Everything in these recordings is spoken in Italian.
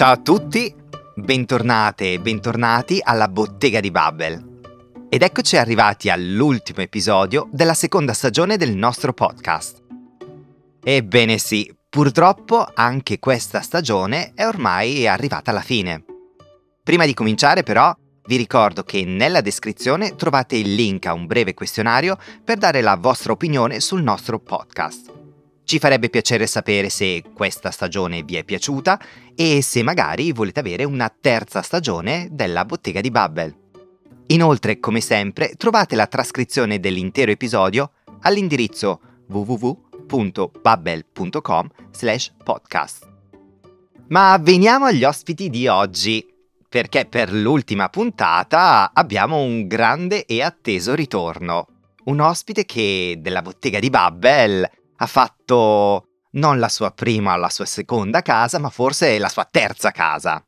Ciao a tutti, bentornate e bentornati alla Bottega di Babbel. Ed eccoci arrivati all'ultimo episodio della seconda stagione del nostro podcast. Ebbene sì, purtroppo anche questa stagione è ormai arrivata alla fine. Prima di cominciare però vi ricordo che nella descrizione trovate il link a un breve questionario per dare la vostra opinione sul nostro podcast. Ci farebbe piacere sapere se questa stagione vi è piaciuta e se magari volete avere una terza stagione della Bottega di Babbel. Inoltre, come sempre, trovate la trascrizione dell'intero episodio all'indirizzo www.babbel.com podcast. Ma veniamo agli ospiti di oggi, perché per l'ultima puntata abbiamo un grande e atteso ritorno. Un ospite che della Bottega di Babbel ha fatto non la sua prima o la sua seconda casa, ma forse la sua terza casa.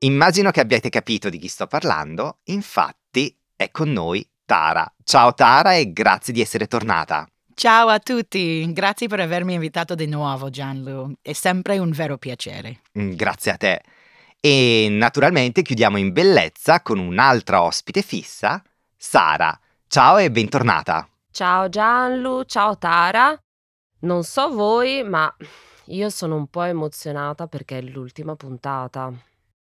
Immagino che abbiate capito di chi sto parlando, infatti è con noi Tara. Ciao Tara e grazie di essere tornata. Ciao a tutti, grazie per avermi invitato di nuovo Gianlu, è sempre un vero piacere. Mm, grazie a te. E naturalmente chiudiamo in bellezza con un'altra ospite fissa, Sara. Ciao e bentornata. Ciao Gianlu, ciao Tara. Non so voi, ma io sono un po' emozionata perché è l'ultima puntata.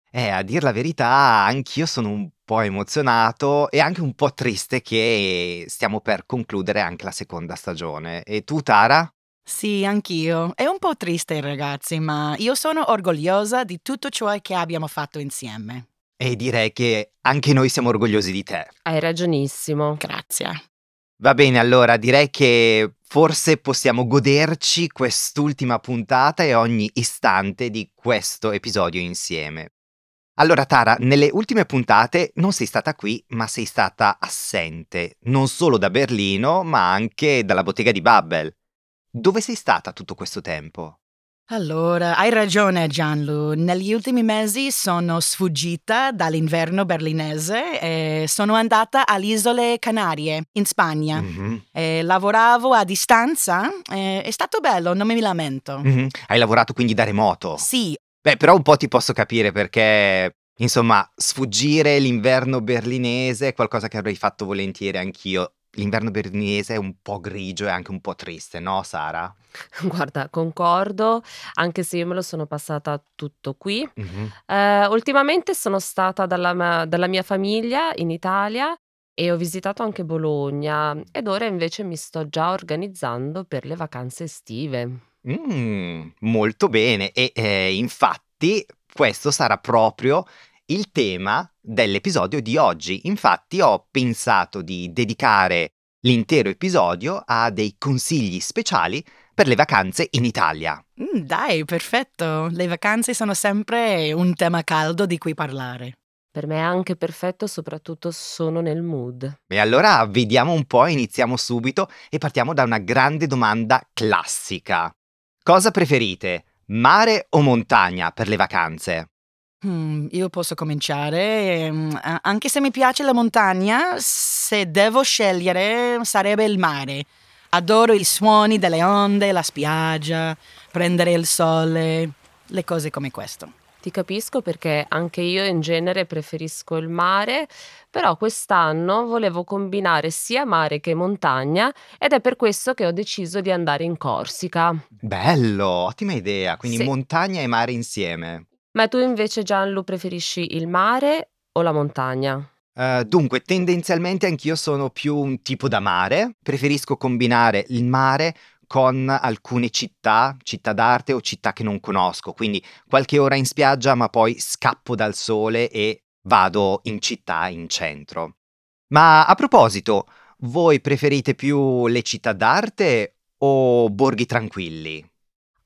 Eh, a dir la verità, anch'io sono un po' emozionato e anche un po' triste che stiamo per concludere anche la seconda stagione. E tu, Tara? Sì, anch'io. È un po' triste, ragazzi, ma io sono orgogliosa di tutto ciò che abbiamo fatto insieme. E direi che anche noi siamo orgogliosi di te. Hai ragionissimo. Grazie. Va bene, allora direi che forse possiamo goderci quest'ultima puntata e ogni istante di questo episodio insieme. Allora Tara, nelle ultime puntate non sei stata qui, ma sei stata assente, non solo da Berlino, ma anche dalla bottega di Babbel. Dove sei stata tutto questo tempo? Allora, hai ragione Gianlu, negli ultimi mesi sono sfuggita dall'inverno berlinese e sono andata alle isole Canarie, in Spagna. Mhm, E lavoravo a distanza, e è stato bello, non mi lamento. mhm. Hai lavorato quindi da remoto? Sì, Beh, però un po' ti posso capire perché, insomma, sfuggire l'inverno berlinese è qualcosa che avrei fatto volentieri anch'io. L'inverno berlinese è un po' grigio e anche un po' triste, no, Sara? Guarda, concordo, anche se io me lo sono passata tutto qui. Mhm. Eh, ultimamente sono stata dalla, dalla mia famiglia in Italia e ho visitato anche Bologna ed ora invece mi sto già organizzando per le vacanze estive. Mm, molto bene. E eh, infatti questo sarà proprio il tema dell'episodio di oggi. Infatti ho pensato di dedicare l'intero episodio a dei consigli speciali per le vacanze in Italia. Mm, dai, perfetto. Le vacanze sono sempre un tema caldo di cui parlare. Per me è anche perfetto, soprattutto sono nel mood. E allora vediamo un po', iniziamo subito e partiamo da una grande domanda classica. Cosa preferite, mare o montagna per le vacanze? Mm, io posso cominciare. a- Anche se mi piace la montagna, se devo scegliere sarebbe il mare. Adoro i suoni delle onde, la spiaggia, prendere il sole, le cose come questo. Ti capisco perché anche io in genere preferisco il mare, però quest'anno volevo combinare sia mare che montagna ed è per questo che ho deciso di andare in Corsica. Bello, ottima idea, quindi Sì. montagna e mare insieme. Ma tu invece, Gianlu, preferisci il mare o la montagna? Eh, dunque, tendenzialmente anch'io sono più un tipo da mare, preferisco combinare il mare con alcune città, città d'arte o città che non conosco, quindi qualche ora in spiaggia, ma poi scappo dal sole e vado in città, in centro. Ma a proposito, voi preferite più le città d'arte o borghi tranquilli?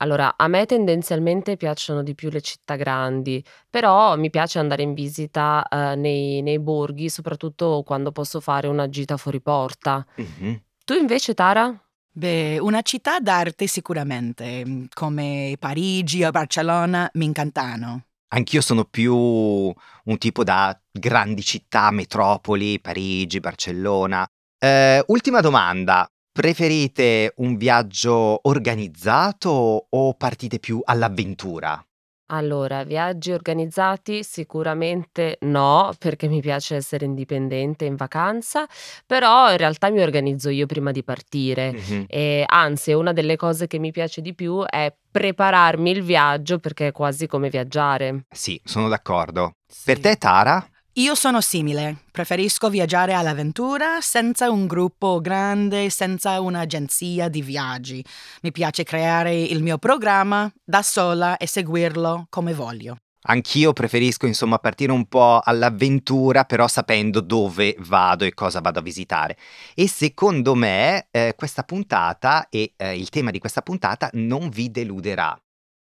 Allora, a me tendenzialmente piacciono di più le città grandi, però mi piace andare in visita eh, nei, nei borghi, soprattutto quando posso fare una gita fuori porta. Mhm. Tu invece, Tara? Beh, una città d'arte sicuramente, mm, come Parigi o Barcellona, mi incantano. Anch'io sono più un tipo da grandi città, metropoli, Parigi, Barcellona. Eh, ultima domanda. Preferite un viaggio organizzato o partite più all'avventura? Allora, viaggi organizzati sicuramente no, perché mi piace essere indipendente in vacanza, però in realtà mi organizzo io prima di partire Mh-mh. e anzi una delle cose che mi piace di più è prepararmi il viaggio perché è quasi come viaggiare. Sì, sono d'accordo. Per Sì. te Tara? Io sono simile, preferisco viaggiare all'avventura senza un gruppo grande, senza un'agenzia di viaggi. Mi piace creare il mio programma da sola e seguirlo come voglio. Anch'io preferisco insomma partire un po' all'avventura, però sapendo dove vado e cosa vado a visitare. E secondo me eh, questa puntata e eh, il tema di questa puntata non vi deluderà.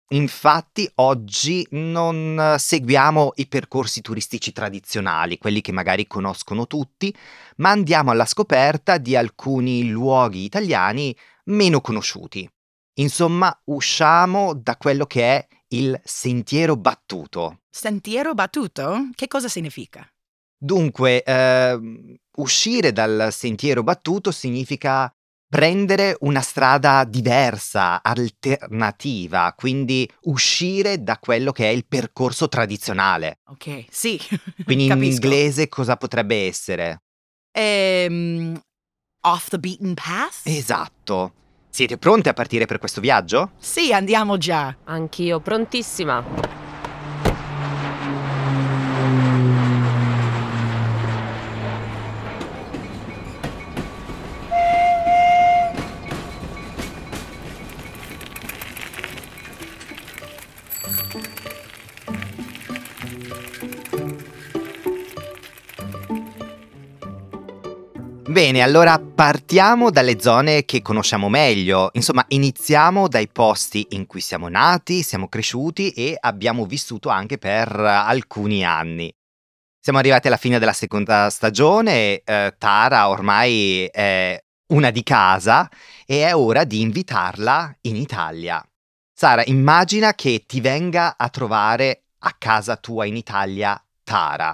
Infatti oggi non eh, seguiamo i percorsi turistici tradizionali, quelli che magari conoscono tutti, ma andiamo alla scoperta di alcuni luoghi italiani meno conosciuti. Insomma, usciamo da quello che è il sentiero battuto. Sentiero battuto? Che cosa significa? Dunque, ehm, uscire dal sentiero battuto significa prendere una strada diversa, alternativa, quindi uscire da quello che è il percorso tradizionale. Ok, sì. Quindi in inglese cosa potrebbe essere? Ehm, off the beaten path? Esatto. Siete pronti a partire per questo viaggio? Sì, andiamo già. Anch'io prontissima. Bene, allora partiamo dalle zone che conosciamo meglio. Insomma, iniziamo dai posti in cui siamo nati, siamo cresciuti e abbiamo vissuto anche per alcuni anni. Siamo arrivati alla fine della seconda stagione, eh, Tara ormai è una di casa e è ora di invitarla in Italia. Sara, immagina che ti venga a trovare a casa tua in Italia Tara.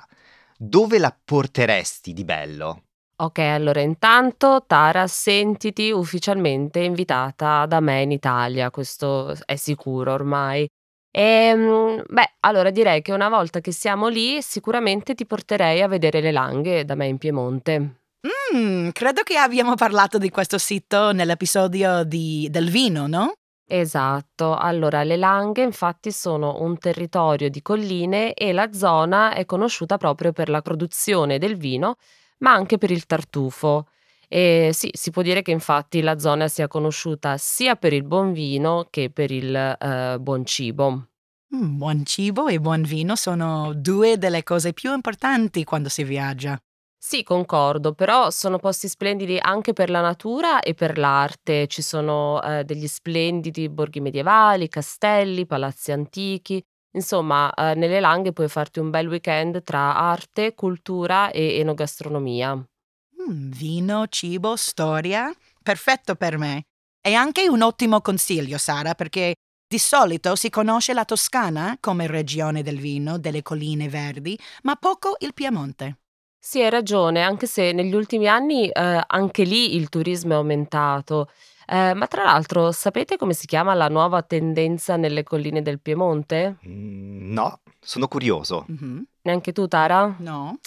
Dove la porteresti di bello? Ok, allora intanto Tara, sentiti ufficialmente invitata da me in Italia, questo è sicuro ormai. Ehm, beh, allora direi che una volta che siamo lì, sicuramente ti porterei a vedere le Langhe da me in Piemonte. Mm, credo che abbiamo parlato di questo sito nell'episodio di- del vino, no? Esatto, allora le Langhe infatti sono un territorio di colline e la zona è conosciuta proprio per la produzione del vino, ma anche per il tartufo. E sì, si può dire che infatti la zona sia conosciuta sia per il buon vino che per il eh, buon cibo. Mm, buon cibo e buon vino sono due delle cose più importanti quando si viaggia. Sì, concordo, però sono posti splendidi anche per la natura e per l'arte. Ci sono eh, degli splendidi borghi medievali, castelli, palazzi antichi. Insomma, eh, nelle Langhe puoi farti un bel weekend tra arte, cultura e enogastronomia. Mm, vino, cibo, storia. Perfetto per me. E anche un ottimo consiglio, Sara, perché di solito si conosce la Toscana come regione del vino, delle colline verdi, ma poco il Piemonte. Sì, hai ragione, anche se negli ultimi anni eh, anche lì il turismo è aumentato. Eh, ma tra l'altro, sapete come si chiama la nuova tendenza nelle colline del Piemonte? Mm, no, sono curioso. Mhm. Neanche tu, Tara? No?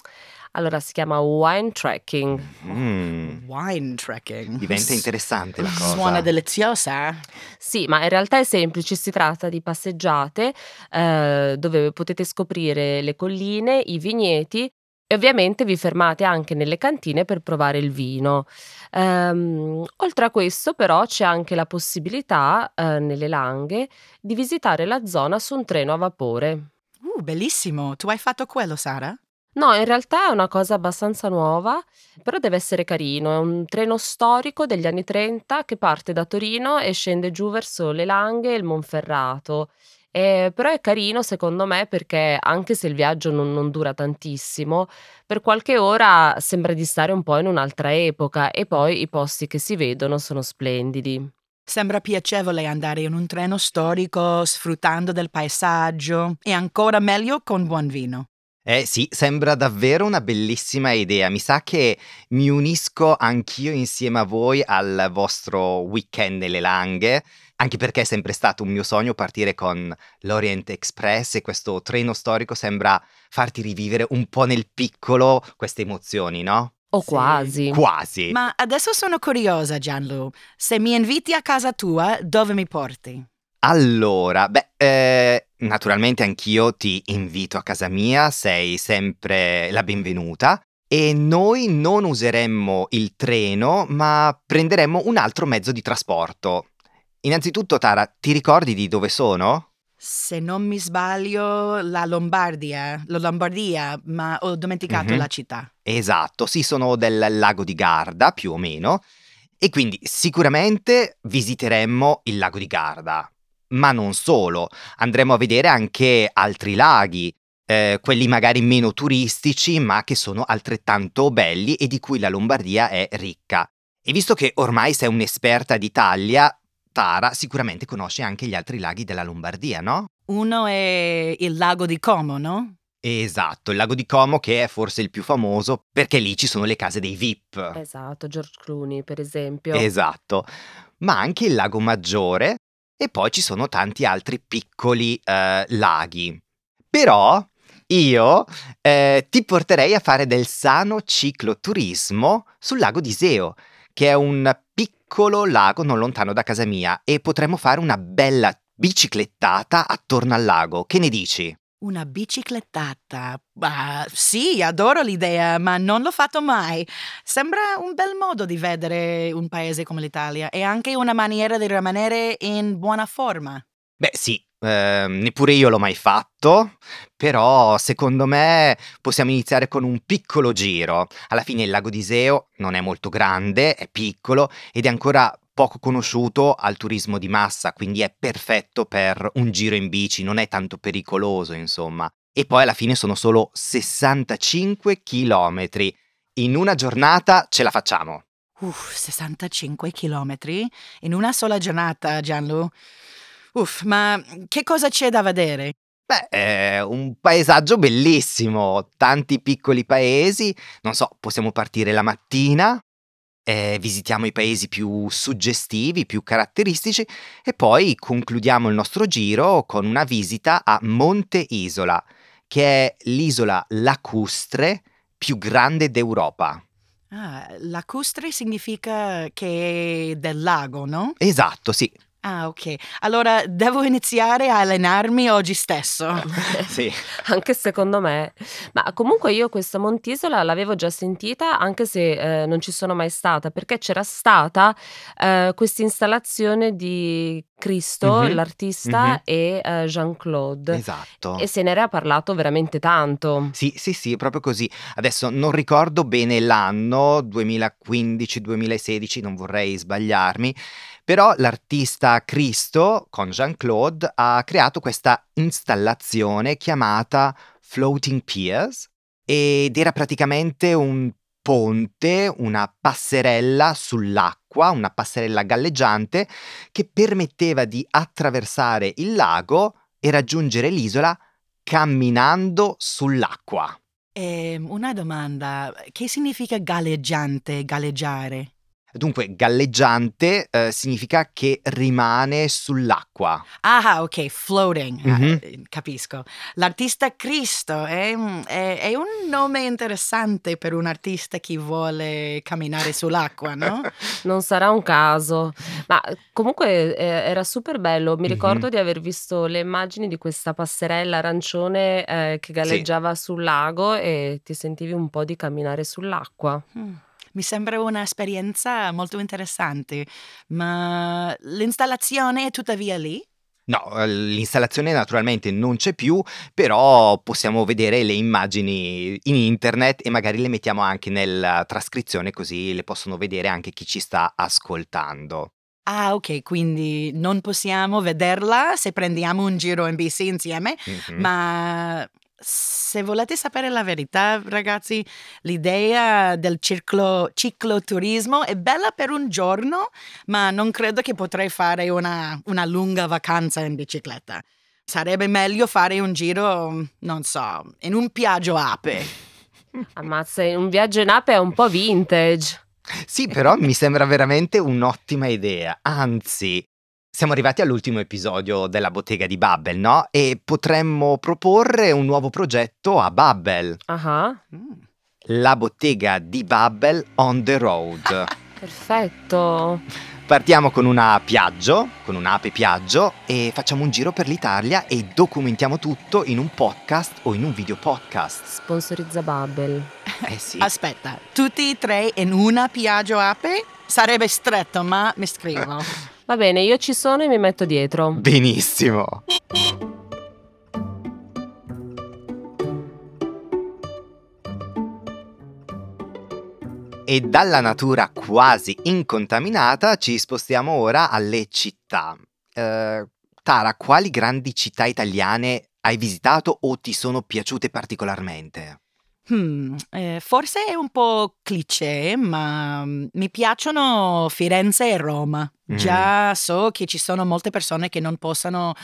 Allora si chiama wine trekking. Mm, Wine trekking. diventa interessante la cosa. Suona deliziosa. Sì, ma in realtà è semplice, si tratta di passeggiate eh, dove potete scoprire le colline, i vigneti e ovviamente vi fermate anche nelle cantine per provare il vino. Ehm, oltre a questo, però, c'è anche la possibilità, eh, nelle Langhe, di visitare la zona su un treno a vapore. Uh, bellissimo. Tu hai fatto quello, Sara? No, in realtà è una cosa abbastanza nuova, però deve essere carino. È un treno storico degli anni 30 che parte da Torino e scende giù verso le Langhe e il Monferrato. Eh, però è carino secondo me perché anche se il viaggio non, non dura tantissimo, per qualche ora sembra di stare un po' in un'altra epoca e poi i posti che si vedono sono splendidi. Sembra piacevole andare in un treno storico sfruttando del paesaggio e ancora meglio con buon vino. Eh sì, sembra davvero una bellissima idea. Mi sa che mi unisco anch'io insieme a voi al vostro weekend nelle Langhe, anche perché è sempre stato un mio sogno partire con l'Orient Express e questo treno storico sembra farti rivivere un po' nel piccolo queste emozioni, no? O Sì. quasi. Quasi. Ma adesso sono curiosa, Gianlu. Se mi inviti a casa tua, dove mi porti? Allora, beh, eh, naturalmente anch'io ti invito a casa mia, sei sempre la benvenuta. E noi non useremmo il treno, ma prenderemmo un altro mezzo di trasporto. Innanzitutto, Tara, ti ricordi di dove sono? Se non mi sbaglio, la Lombardia, la Lombardia, ma ho dimenticato Mhm. la città. Esatto, sì, sono del lago di Garda, più o meno. E quindi sicuramente visiteremmo il lago di Garda. Ma non solo, andremo a vedere anche altri laghi, eh, quelli magari meno turistici, ma che sono altrettanto belli e di cui la Lombardia è ricca. E visto che ormai sei un'esperta d'Italia, Tara sicuramente conosce anche gli altri laghi della Lombardia, no? Uno è il lago di Como, no? Esatto, il lago di Como che è forse il più famoso perché lì ci sono le case dei VIP. Esatto, George Clooney per esempio. Esatto, ma anche il lago Maggiore e poi ci sono tanti altri piccoli eh, laghi. Però io eh, ti porterei a fare del sano cicloturismo sul lago di Iseo, che è un piccolo lago non lontano da casa mia e potremmo fare una bella biciclettata attorno al lago. Che ne dici? Una biciclettata. Ah, sì, adoro l'idea, ma non l'ho fatto mai. Sembra un bel modo di vedere un paese come l'Italia e anche una maniera di rimanere in buona forma. Beh sì, ehm, neppure io l'ho mai fatto, però secondo me possiamo iniziare con un piccolo giro. Alla fine il lago di Iseo non è molto grande, è piccolo ed è ancora poco conosciuto al turismo di massa, quindi è perfetto per un giro in bici, non è tanto pericoloso, insomma. E poi alla fine sono solo 65 chilometri. In una giornata ce la facciamo. Uff, 65 chilometri in una sola giornata, Gianlu. Uff, ma che cosa c'è da vedere? Beh, è un paesaggio bellissimo, tanti piccoli paesi, non so, possiamo partire la mattina, eh, visitiamo i paesi più suggestivi, più caratteristici e poi concludiamo il nostro giro con una visita a Monte Isola, che è l'isola lacustre più grande d'Europa. Ah, lacustre significa che è del lago, no? Esatto, sì. Ah, ok. Allora devo iniziare a allenarmi oggi stesso. sì. Anche secondo me. Ma comunque io questa Montisola l'avevo già sentita, anche se eh, non ci sono mai stata, perché c'era stata eh, questa installazione di Cristo, Mhm, l'artista, mhm. e eh, Jean-Claude. Esatto. E se ne era parlato veramente tanto. Sì, sì, sì, proprio così. Adesso non ricordo bene l'anno, 2015-2016, non vorrei sbagliarmi, però l'artista Cristo con Jean-Claude ha creato questa installazione chiamata Floating Piers ed era praticamente un ponte, una passerella sull'acqua, una passerella galleggiante che permetteva di attraversare il lago e raggiungere l'isola camminando sull'acqua. Ehm, una domanda, che significa galleggiante, galleggiare? Dunque, galleggiante eh, significa che rimane sull'acqua. Ah, ok, floating, Mhm. eh, capisco. L'artista Cristo è, è- è un nome interessante per un artista che vuole camminare sull'acqua, no? Non sarà un caso, ma comunque eh, era super bello. Mi Mhm. ricordo di aver visto le immagini di questa passerella arancione eh, che galleggiava sul lago e ti sentivi un po' di camminare sull'acqua. Mm, Mi sembra un'esperienza molto interessante, ma l'installazione è tuttavia lì? No, eh, l'installazione naturalmente non c'è più, però possiamo vedere le immagini in internet e magari le mettiamo anche nella trascrizione così le possono vedere anche chi ci sta ascoltando. Ah, ok, quindi non possiamo vederla se prendiamo un giro in bici insieme, Mhm. ma se volete sapere la verità, ragazzi, l'idea del ciclo, cicloturismo è bella per un giorno, ma non credo che potrei fare una, una lunga vacanza in bicicletta. Sarebbe meglio fare un giro, non so, in un piaggio ape. Ammazza, un viaggio in ape è un po' vintage. Sì, però mi sembra veramente un'ottima idea. Anzi, Siamo arrivati all'ultimo episodio della bottega di Bubble, no? E potremmo proporre un nuovo progetto a Bubble. Ah, Mm. La bottega di Bubble on the road. perfetto. Partiamo con una Piaggio, con un'ape Piaggio e facciamo un giro per l'Italia e documentiamo tutto in un podcast o in un video podcast. Sponsorizza Bubble. Eh sì. Aspetta, tutti e tre in una Piaggio Ape? Sarebbe stretto, ma mi scrivo. Va bene, io ci sono e mi metto dietro. Benissimo. E dalla natura quasi incontaminata ci spostiamo ora alle città. Eh, Tara, quali grandi città italiane hai visitato o ti sono piaciute particolarmente? Hmm, eh, forse è un po' cliché, ma mm, mi piacciono Firenze e Roma. Mm. Già so che ci sono molte persone che non possono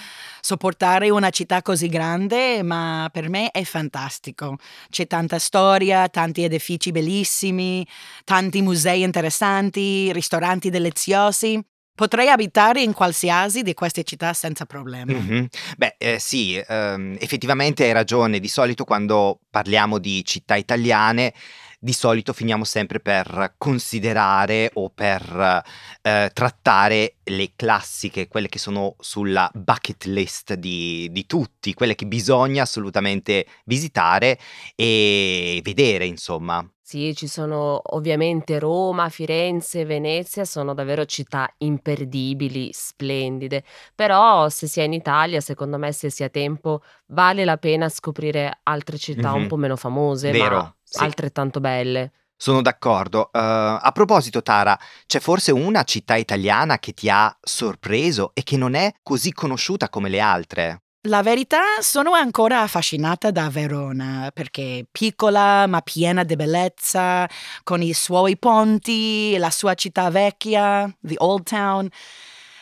sopportare una città così grande, ma per me è fantastico. C'è tanta storia, tanti edifici bellissimi, tanti musei interessanti, ristoranti deliziosi. Potrei abitare in qualsiasi di queste città senza problemi. Mhm. Beh, eh, sì, ehm, effettivamente hai ragione. Di solito quando parliamo di città italiane, di solito finiamo sempre per considerare o per eh, trattare le classiche, quelle che sono sulla bucket list di, di tutti, quelle che bisogna assolutamente visitare e vedere, insomma. Sì, ci sono ovviamente Roma, Firenze, Venezia, sono davvero città imperdibili, splendide. Però se si è in Italia, secondo me, se si ha tempo, vale la pena scoprire altre città un Mhm. po' meno famose, Vero, ma sì. altrettanto belle. Sono d'accordo. Eh, a proposito, Tara, c'è forse una città italiana che ti ha sorpreso e che non è così conosciuta come le altre? La verità, sono ancora affascinata da Verona perché è piccola ma piena di bellezza, con i suoi ponti, la sua città vecchia, the Old Town.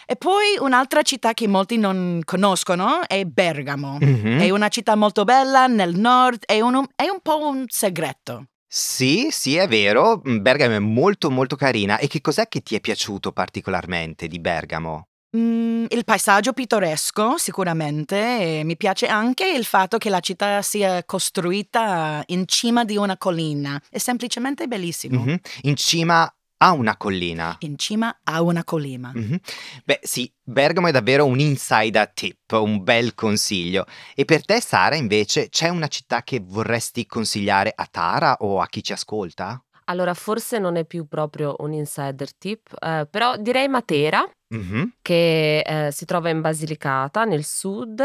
E poi un'altra città che molti non conoscono è Bergamo. Mhm. È una città molto bella nel nord, è un, è un po' un segreto. Sì, sì, è vero. Bergamo è molto molto carina. E che cos'è che ti è piaciuto particolarmente di Bergamo? Mm, il paesaggio pittoresco, sicuramente, e mi piace anche il fatto che la città sia costruita in cima di una collina. È semplicemente bellissimo. Mhm. In cima a una collina. In cima a una collina. Mhm. Beh, sì, Bergamo è davvero un insider tip, un bel consiglio. E per te, Sara, invece, c'è una città che vorresti consigliare a Tara o a chi ci ascolta? Allora, forse non è più proprio un insider tip, eh, però direi Matera, Mhm. che eh, si trova in Basilicata, nel sud.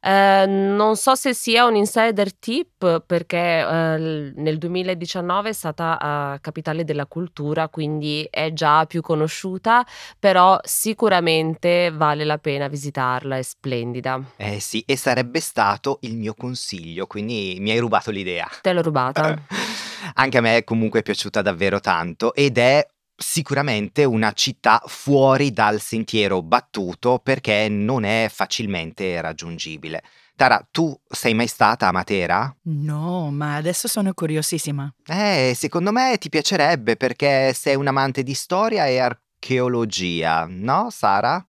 Eh, non so se sia un insider tip perché eh, l- nel 2019 è stata eh, capitale della cultura, quindi è già più conosciuta, però sicuramente vale la pena visitarla, è splendida. Eh sì, e sarebbe stato il mio consiglio, quindi mi hai rubato l'idea. Te l'ho rubata. Anche a me comunque è piaciuta davvero tanto ed è sicuramente una città fuori dal sentiero battuto perché non è facilmente raggiungibile. Tara, tu sei mai stata a Matera? No, ma adesso sono curiosissima. Eh, secondo me ti piacerebbe perché sei un amante di storia e archeologia, no, Sara?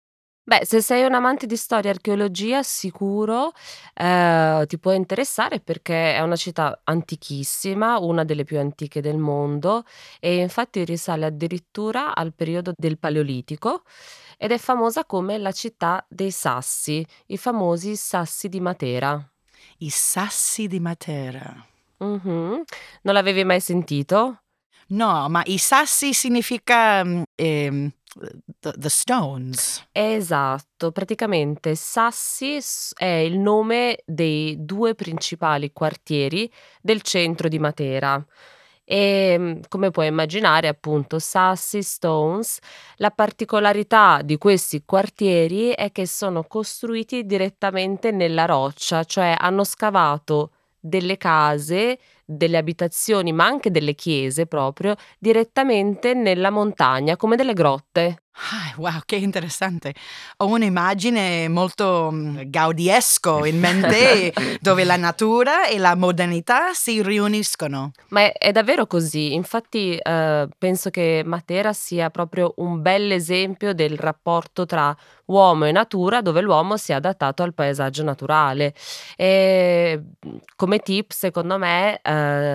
Beh, se sei un amante di storia e archeologia, sicuro eh, ti può interessare perché è una città antichissima, una delle più antiche del mondo e infatti risale addirittura al periodo del Paleolitico ed è famosa come la città dei sassi, i famosi sassi di Matera. I sassi di Matera. Mhm. Non l'avevi mai sentito? No, ma i sassi significa mm, ehm, the, the stones. Esatto, praticamente Sassi s- è il nome dei due principali quartieri del centro di Matera. E mm, come puoi immaginare, appunto, Sassi, Stones, la particolarità di questi quartieri è che sono costruiti direttamente nella roccia, cioè hanno scavato delle case delle abitazioni, ma anche delle chiese proprio, direttamente nella montagna, come delle grotte. Ah, wow, che interessante. Ho un'immagine molto mm, gaudiesco in mente dove la natura e la modernità si riuniscono. Ma è, è davvero così. Infatti eh, penso che Matera sia proprio un bel esempio del rapporto tra uomo e natura dove l'uomo si è adattato al paesaggio naturale. E come tip, secondo me, eh,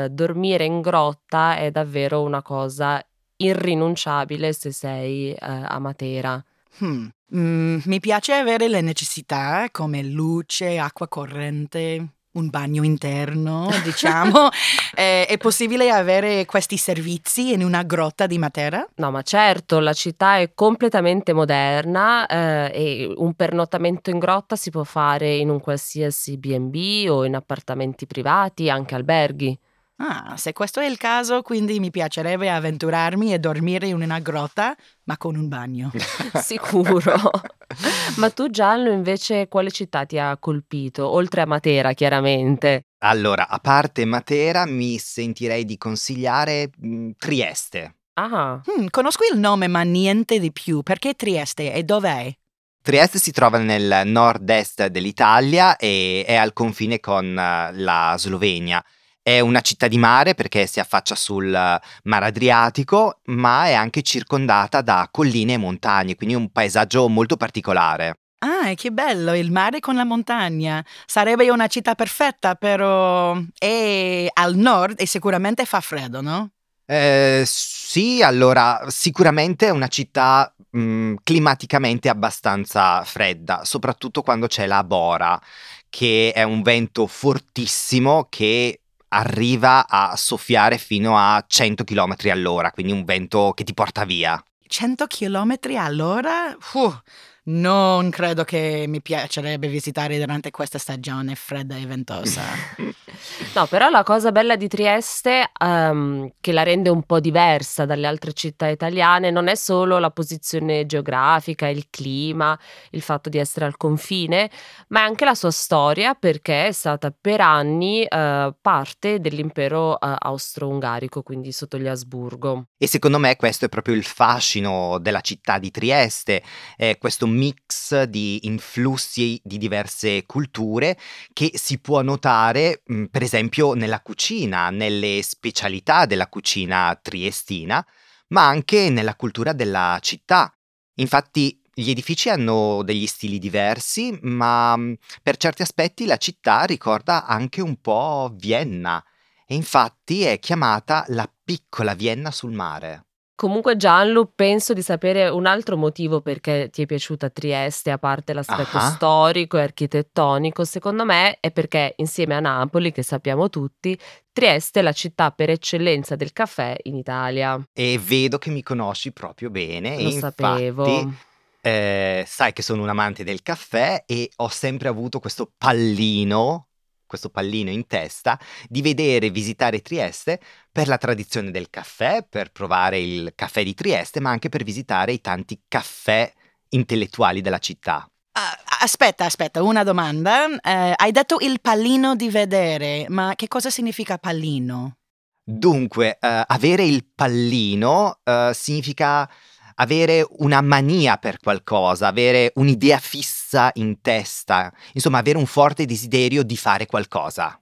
dormire in grotta è davvero una cosa irrinunciabile se sei eh, a Matera. Hmm. Mm, mi piace avere le necessità come luce, acqua corrente, un bagno interno, diciamo. eh, è possibile avere questi servizi in una grotta di Matera? No, ma certo, la città è completamente moderna eh, e un pernottamento in grotta si può fare in un qualsiasi B&B o in appartamenti privati, anche alberghi. Ah, se questo è il caso, quindi mi piacerebbe avventurarmi e dormire in una grotta, ma con un bagno. Sicuro. ma tu Gianlo invece quale città ti ha colpito, oltre a Matera chiaramente? Allora, a parte Matera, mi sentirei di consigliare mh, mm, Trieste. Ah. Hmm, conosco il nome, ma niente di più. Perché Trieste e dov'è? Trieste si trova nel nord-est dell'Italia e è al confine con uh, la Slovenia. È una città di mare perché si affaccia sul Mar Adriatico, ma è anche circondata da colline e montagne, quindi un paesaggio molto particolare. Ah, che bello, il mare con la montagna. Sarebbe una città perfetta, però è al nord e sicuramente fa freddo, no? Eh, sì, allora sicuramente è una città mh, climaticamente abbastanza fredda, soprattutto quando c'è la bora, che è un vento fortissimo che arriva a soffiare fino a 100 km all'ora, quindi un vento che ti porta via. 100 km all'ora? Uh, non credo che mi piacerebbe visitare durante questa stagione fredda e ventosa. no, però la cosa bella di Trieste, um, che la rende un po' diversa dalle altre città italiane, non è solo la posizione geografica, il clima, il fatto di essere al confine, ma è anche la sua storia, perché è stata per anni uh, parte dell'impero uh, austro-ungarico, quindi sotto gli Asburgo. E secondo me questo è proprio il fascino della città di Trieste, eh, questo mix di influssi di diverse culture che si può notare mh, per esempio nella cucina, nelle specialità della cucina triestina, ma anche nella cultura della città. Infatti gli edifici hanno degli stili diversi, ma per certi aspetti la città ricorda anche un po' Vienna e infatti è chiamata la piccola Vienna sul mare. Comunque Gianlu, penso di sapere un altro motivo perché ti è piaciuta Trieste, a parte l'aspetto Ah. storico e architettonico, secondo me è perché insieme a Napoli, che sappiamo tutti, Trieste è la città per eccellenza del caffè in Italia. E vedo che mi conosci proprio bene Lo infatti sapevo. eh, sai che sono un amante del caffè e ho sempre avuto questo pallino questo pallino in testa di vedere e visitare Trieste per la tradizione del caffè, per provare il caffè di Trieste, ma anche per visitare i tanti caffè intellettuali della città. Uh, aspetta, aspetta, una domanda. Uh, hai detto il pallino di vedere, ma che cosa significa pallino? Dunque, uh, avere il pallino significa avere una mania per qualcosa, avere un'idea fissa in testa, insomma avere un forte desiderio di fare qualcosa.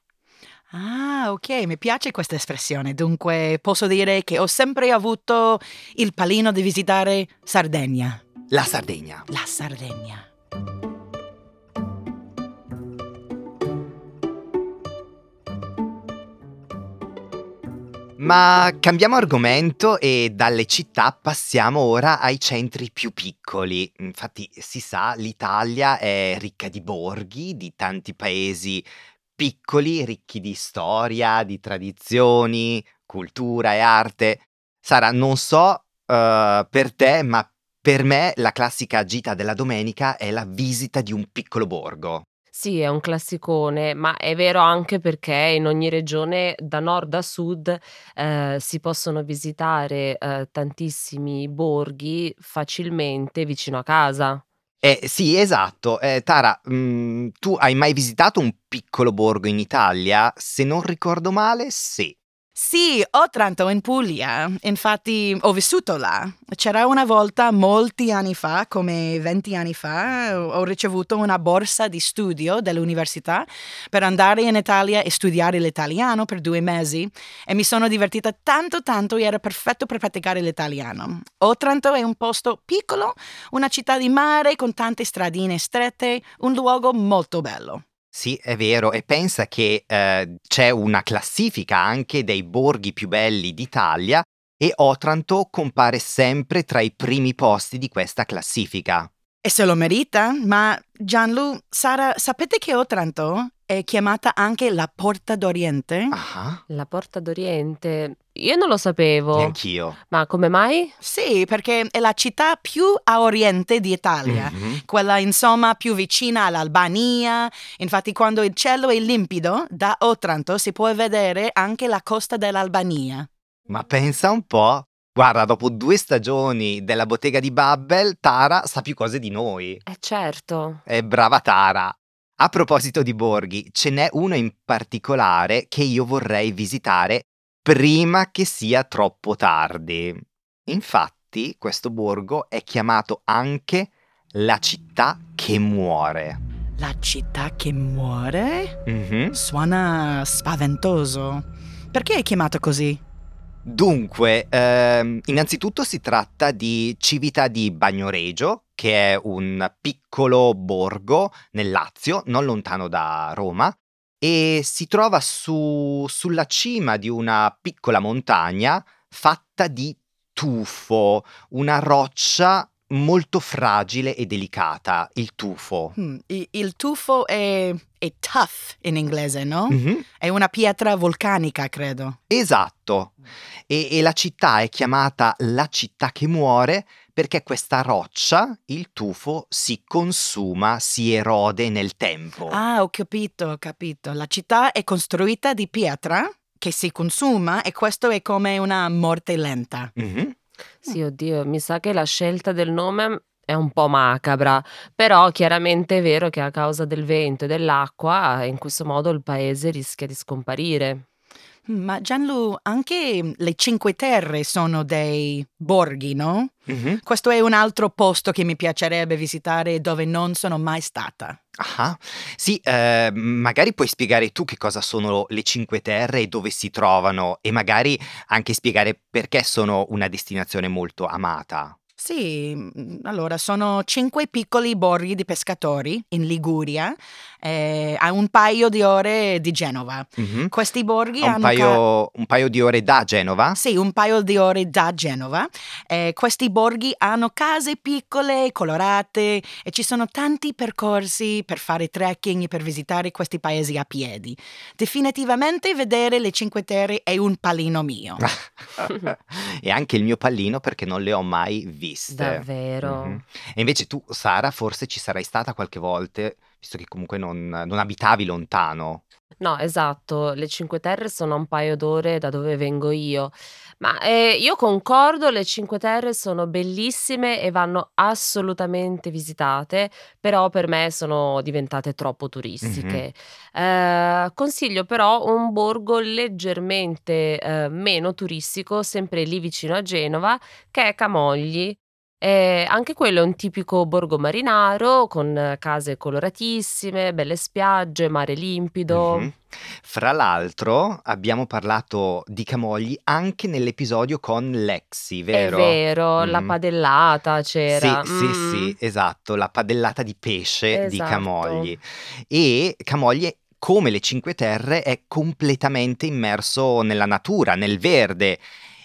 Ah, ok, mi piace questa espressione. Dunque posso dire che ho sempre avuto il palino di visitare Sardegna. La Sardegna. La Sardegna. Ma cambiamo argomento e dalle città passiamo ora ai centri più piccoli. Infatti, si sa, l'Italia è ricca di borghi, di tanti paesi piccoli, ricchi di storia, di tradizioni, cultura e arte. Sara, non so uh, per te, ma per me la classica gita della domenica è la visita di un piccolo borgo. Sì, è un classicone, ma è vero anche perché in ogni regione, da nord a sud, eh, si possono visitare eh, tantissimi borghi facilmente vicino a casa. Eh, sì, esatto. Eh, Tara, mm, tu hai mai visitato un piccolo borgo in Italia? Se non ricordo male, sì. Sì, Otranto in Puglia, infatti ho vissuto là. C'era una volta, molti anni fa, come 20 anni fa, ho ricevuto una borsa di studio dell'università per andare in Italia e studiare l'italiano per due mesi e mi sono divertita tanto tanto e era perfetto per praticare l'italiano. Otranto è un posto piccolo, una città di mare con tante stradine strette, un luogo molto bello. Sì, è vero, e pensa che eh, c'è una classifica anche dei borghi più belli d'Italia e Otranto compare sempre tra i primi posti di questa classifica. E se lo merita? Ma Gianlu, Sara, sapete che Otranto è chiamata anche la Porta d'Oriente? Ah, La Porta d'Oriente. Io non lo sapevo. neanch'io. Ma come mai? Sì, perché è la città più a oriente d'Italia. Mhm. Quella insomma più vicina all'Albania. Infatti quando il cielo è limpido, da Otranto si può vedere anche la costa dell'Albania. Ma pensa un po'. Guarda, dopo due stagioni della bottega di Babbel, Tara sa più cose di noi. Eh certo. È brava Tara. A proposito di borghi, ce n'è uno in particolare che io vorrei visitare prima che sia troppo tardi. Infatti, questo borgo è chiamato anche la città che muore. La città che muore? Mhm. Suona spaventoso. Perché è chiamato così? Dunque, ehm, innanzitutto si tratta di Civita di Bagnoregio, che è un piccolo borgo nel Lazio, non lontano da Roma, e si trova su- sulla cima di una piccola montagna fatta di tufo, una roccia molto fragile e delicata, il tufo. I- Il tufo è, è tough in inglese, no? Mhm. È una pietra vulcanica, credo. Esatto. E, e la città è chiamata la città che muore perché questa roccia, il tufo, si consuma, si erode nel tempo. Ah, ho capito, ho capito. La città è costruita di pietra che si consuma e questo è come una morte lenta. Mhm. Sì, oddio, mi sa che la scelta del nome è un po' macabra, però chiaramente è vero che a causa del vento e dell'acqua, in questo modo il paese rischia di scomparire. Ma Gianlu, anche le Cinque Terre sono dei borghi, no? Mhm. Questo è un altro posto che mi piacerebbe visitare dove non sono mai stata. Ah, sì, eh, magari puoi spiegare tu che cosa sono le Cinque Terre e dove si trovano e magari anche spiegare perché sono una destinazione molto amata. Sì, mm, allora sono cinque piccoli borghi di pescatori in Liguria, eh, a un paio di ore di Genova. Mhm. Questi borghi Un hanno... ca- paio, un paio di ore da Genova? Sì, un paio di ore da Genova. Eh, questi borghi hanno case piccole, colorate e ci sono tanti percorsi per fare trekking e per visitare questi paesi a piedi. Definitivamente vedere le Cinque Terre è un pallino mio. e anche il mio pallino perché non le ho mai viste. Davvero. Mhm. E invece tu, Sara, forse ci sarai stata qualche volta, visto che comunque non, non abitavi lontano. No, esatto, le Cinque Terre sono a un paio d'ore da dove vengo io, ma eh, io concordo, le Cinque Terre sono bellissime e vanno assolutamente visitate, però per me sono diventate troppo turistiche. Eh, consiglio però un borgo leggermente eh, meno turistico, sempre lì vicino a Genova, che è Camogli. Eh, anche quello è un tipico borgo marinaro con case coloratissime, belle spiagge, mare limpido. Mhm. Fra l'altro, abbiamo parlato di Camogli anche nell'episodio con Lexi, vero? È vero, la Mhm. padellata c'era. Sì, sì, Mm. sì, esatto, la padellata di pesce di Esatto. Camogli. E Camogli, come le Cinque Terre, è completamente immerso nella natura, nel verde.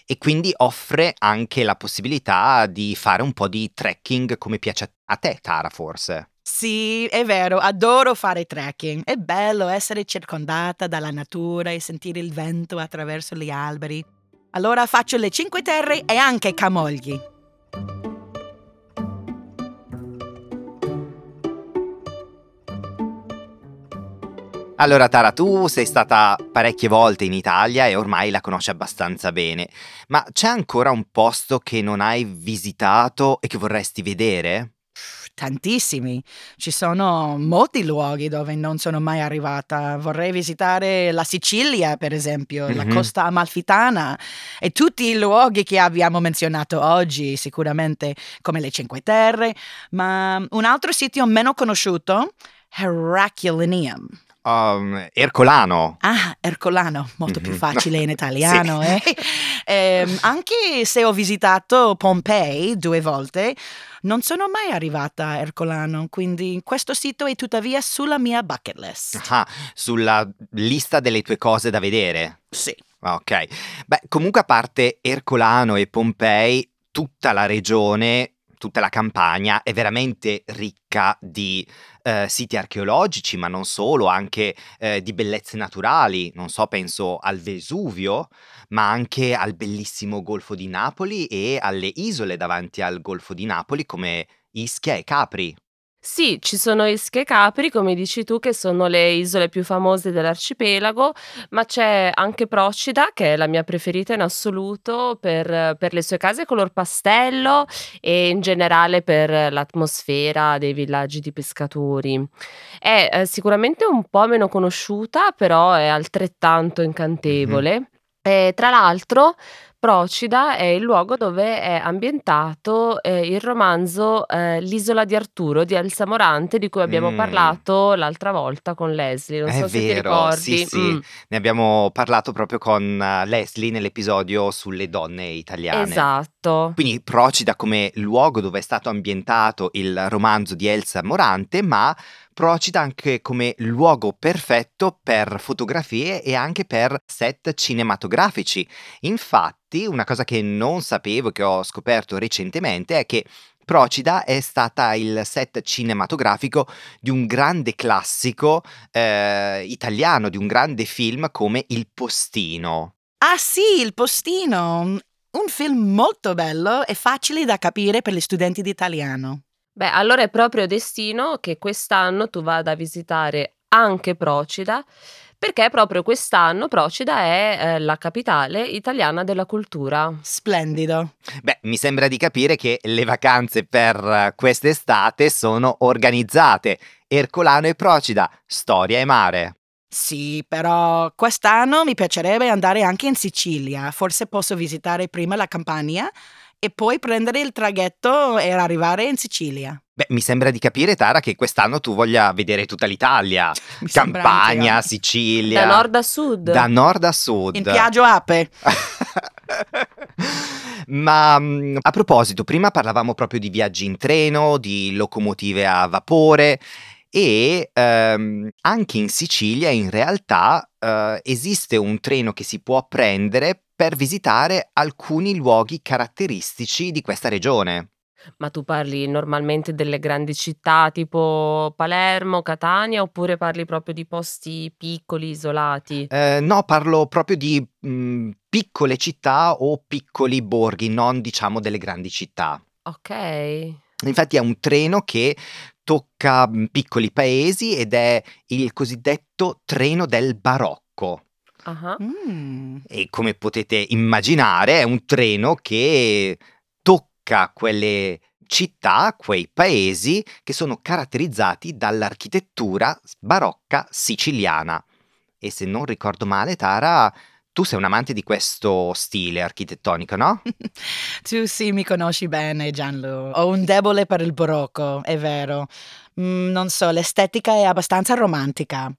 E quindi offre anche la possibilità di fare un po' di trekking come piace a- te, Tara, forse. Sì, è vero, adoro fare trekking. È bello essere circondata dalla natura e sentire il vento attraverso gli alberi. Allora faccio le Cinque Terre e anche Camogli. Allora, Tara, tu sei stata parecchie volte in Italia e ormai la conosci abbastanza bene, ma c'è ancora un posto che non hai visitato e che vorresti vedere? Tantissimi. Ci sono molti luoghi dove non sono mai arrivata. Vorrei visitare la Sicilia, per esempio, la Mhm. costa amalfitana e tutti i luoghi che abbiamo menzionato oggi, sicuramente come le Cinque Terre, ma un altro sito meno conosciuto, Herculaneum. Um, Ercolano. Ah, Ercolano, molto più Mhm. facile in italiano. eh. Ehm, anche se ho visitato Pompei due volte, non sono mai arrivata a Ercolano, quindi questo sito è tuttavia sulla mia bucket list. Ah, sulla lista delle tue cose da vedere. Sì. Ah, Ok. Beh, comunque a parte Ercolano e Pompei, tutta la regione, tutta la campagna è veramente ricca di eh, siti archeologici, ma non solo, anche eh, di bellezze naturali. Non so, penso al Vesuvio, ma anche al bellissimo Golfo di Napoli e alle isole davanti al Golfo di Napoli come Ischia e Capri. Sì, ci sono Ischia e Capri, come dici tu, che sono le isole più famose dell'arcipelago, ma c'è anche Procida, che è la mia preferita in assoluto per, per le sue case color pastello e in generale per l'atmosfera dei villaggi di pescatori. È eh, sicuramente un po' meno conosciuta, però è altrettanto incantevole. E tra l'altro, Procida è il luogo dove è ambientato eh, il romanzo eh, L'isola di Arturo di Elsa Morante, di cui abbiamo Mm. parlato l'altra volta con Leslie. Non È so se ti vero, ricordi. sì, sì. Mm, Ne abbiamo parlato proprio con eh, Leslie nell'episodio sulle donne italiane. esatto. Quindi Procida come luogo dove è stato ambientato il romanzo di Elsa Morante, ma Procida anche come luogo perfetto per fotografie e anche per set cinematografici. Infatti, una cosa che non sapevo, che ho scoperto recentemente, è che Procida è stata il set cinematografico di un grande classico eh, italiano, di un grande film come Il Postino. Ah sì, Il Postino, un film molto bello e facile da capire per gli studenti di italiano. Beh, allora è proprio destino che quest'anno tu vada a visitare anche Procida, perché proprio quest'anno Procida è eh, la capitale italiana della cultura. Splendido. Beh, mi sembra di capire che le vacanze per quest'estate sono organizzate. Ercolano e Procida, storia e mare. Sì, però quest'anno mi piacerebbe andare anche in Sicilia. Forse posso visitare prima la Campania e poi prendere il traghetto e arrivare in Sicilia. Beh, mi sembra di capire, Tara, che quest'anno tu voglia vedere tutta l'Italia. Mi Campania, anche- Sicilia. Da nord a sud. Da nord a sud. In Piaggio Ape. Ma mm, a proposito, prima parlavamo proprio di viaggi in treno, di locomotive a vapore e ehm, anche in Sicilia in realtà eh, esiste un treno che si può prendere per visitare alcuni luoghi caratteristici di questa regione. Ma tu parli normalmente delle grandi città tipo Palermo, Catania, oppure parli proprio di posti piccoli, isolati? Eh, no, parlo proprio di mm, piccole città o piccoli borghi, non diciamo delle grandi città. Ok. Infatti è un treno che tocca mm, piccoli paesi ed è il cosiddetto treno del barocco. Ah. Mm. E come potete immaginare è un treno che tocca quelle città, quei paesi che sono caratterizzati dall'architettura barocca siciliana. E se non ricordo male, Tara, tu sei un amante di questo stile architettonico, no? Tu sì, mi conosci bene, Gianlu. Ho un debole per il barocco, è vero. Mm, non so, l'estetica è abbastanza romantica.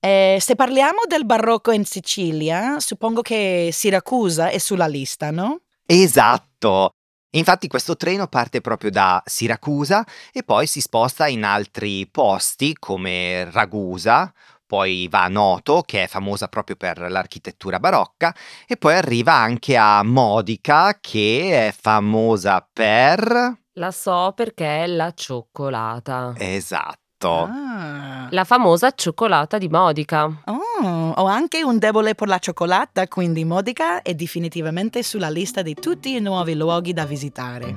E se parliamo del barocco in Sicilia, suppongo che Siracusa è sulla lista, no? Esatto! Infatti questo treno parte proprio da Siracusa e poi si sposta in altri posti come Ragusa, poi va a Noto, che è famosa proprio per l'architettura barocca, e poi arriva anche a Modica, che è famosa per... La so perché è la cioccolata. Esatto. Ah. La famosa cioccolata di Modica. Oh, ho anche un debole per la cioccolata, quindi Modica è definitivamente sulla lista di tutti i nuovi luoghi da visitare.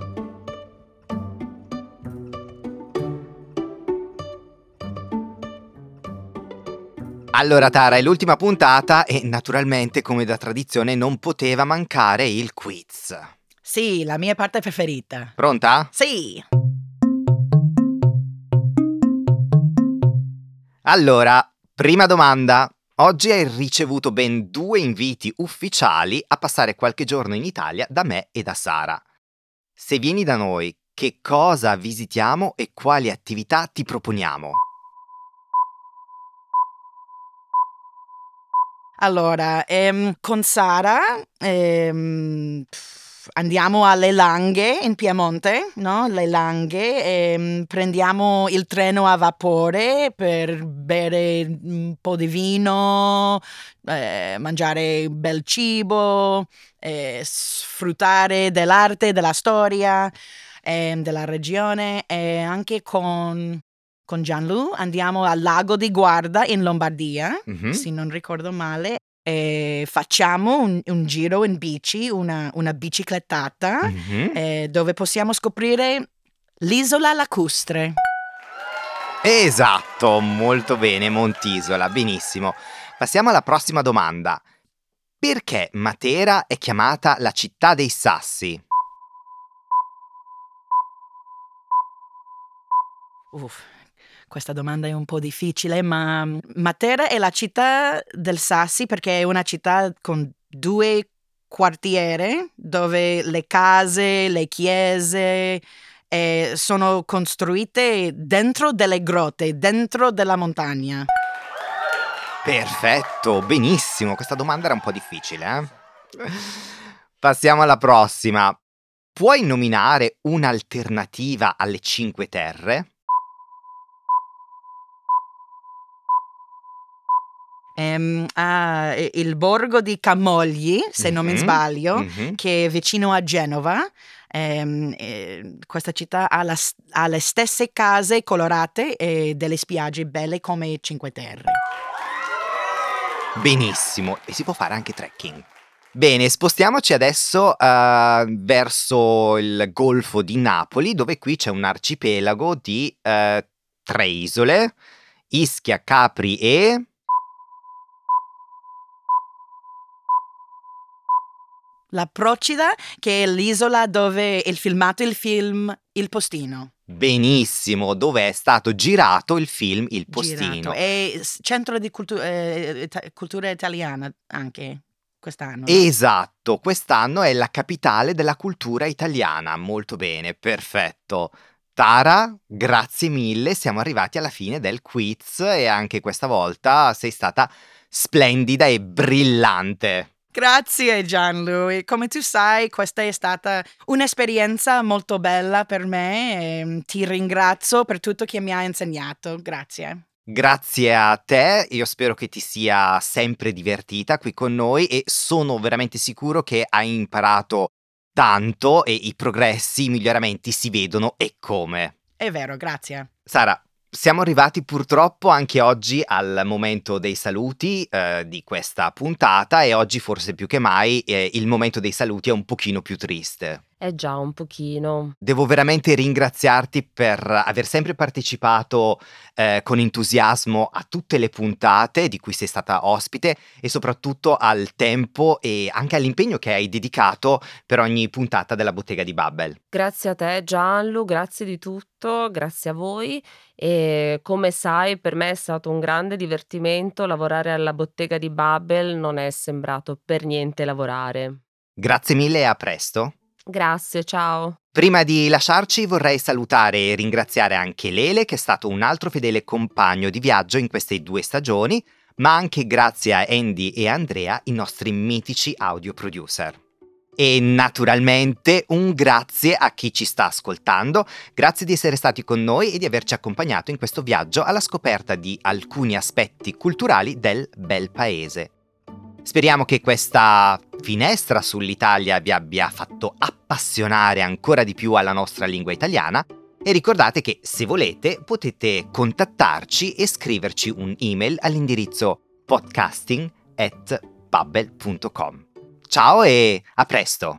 Allora Tara, è l'ultima puntata e naturalmente, come da tradizione, non poteva mancare il quiz. Sì, la mia parte preferita. Pronta? Sì. Allora, prima domanda. Oggi hai ricevuto ben due inviti ufficiali a passare qualche giorno in Italia da me e da Sara. Se vieni da noi, che cosa visitiamo e quali attività ti proponiamo? Allora, ehm, con Sara ehm, andiamo alle Langhe in Piemonte, no? Le Langhe, ehm, prendiamo il treno a vapore per bere un po' di vino, eh, mangiare bel cibo, eh, sfruttare dell'arte, della storia eh, della regione e anche con con Gianlu andiamo al lago di Guarda in Lombardia, mm-hmm. se non ricordo male, e facciamo un, un giro in bici, una, una biciclettata, mm-hmm. eh, dove possiamo scoprire l'isola lacustre. Esatto, molto bene, Montisola, benissimo. Passiamo alla prossima domanda. Perché Matera è chiamata la città dei sassi? Uff, questa domanda è un po' difficile, ma Matera è la città del Sassi perché è una città con due quartieri dove le case, le chiese eh, sono costruite dentro delle grotte, dentro della montagna. Perfetto, benissimo. Questa domanda era un po' difficile. Eh? Passiamo alla prossima. Puoi nominare un'alternativa alle Cinque Terre? Ehm, a, il borgo di Camogli, se mm-hmm. non mi mhm, sbaglio, mm-hmm. che è vicino a Genova. Ehm, eh, questa città ha, la, ha, le stesse case colorate e delle spiagge belle come Cinque Terre. Benissimo, e si può fare anche trekking. Bene, spostiamoci adesso uh, verso il golfo di Napoli, dove qui c'è un arcipelago di uh, tre isole, Ischia, Capri e... La Procida, che è l'isola dove è filmato il film Il Postino. Benissimo, dove è stato girato il film Il Postino. Girato. È centro di cultu- eh, cultura italiana anche quest'anno. Esatto, quest'anno è la capitale della cultura italiana. Molto bene, perfetto. Tara, grazie mille, siamo arrivati alla fine del quiz e anche questa volta sei stata splendida e brillante. Grazie Gianlu, come tu sai questa è stata un'esperienza molto bella per me e ti ringrazio per tutto che mi hai insegnato, grazie. Grazie a te, io spero che ti sia sempre divertita qui con noi e sono veramente sicuro che hai imparato tanto e i progressi, i miglioramenti si vedono e come. È vero, grazie. Sara, siamo arrivati purtroppo anche oggi al momento dei saluti eh, di questa puntata e oggi forse più che mai eh, il momento dei saluti è un pochino più triste. Eh già, un pochino. Devo veramente ringraziarti per aver sempre partecipato eh, con entusiasmo a tutte le puntate di cui sei stata ospite e soprattutto al tempo e anche all'impegno che hai dedicato per ogni puntata della Bottega di Babbel. Grazie a te Gianlu, grazie di tutto, grazie a voi e come sai per me è stato un grande divertimento lavorare alla Bottega di Babbel, non è sembrato per niente lavorare. Grazie mille e a presto. Grazie, ciao. Prima di lasciarci vorrei salutare e ringraziare anche Lele che è stato un altro fedele compagno di viaggio in queste due stagioni, ma anche grazie a Andy e Andrea, i nostri mitici audio producer. E naturalmente un grazie a chi ci sta ascoltando, grazie di essere stati con noi e di averci accompagnato in questo viaggio alla scoperta di alcuni aspetti culturali del bel paese. Speriamo che questa finestra sull'Italia vi abbia fatto appassionare ancora di più alla nostra lingua italiana e ricordate che se volete potete contattarci e scriverci un'email all'indirizzo podcasting.bubble.com. Ciao e a presto!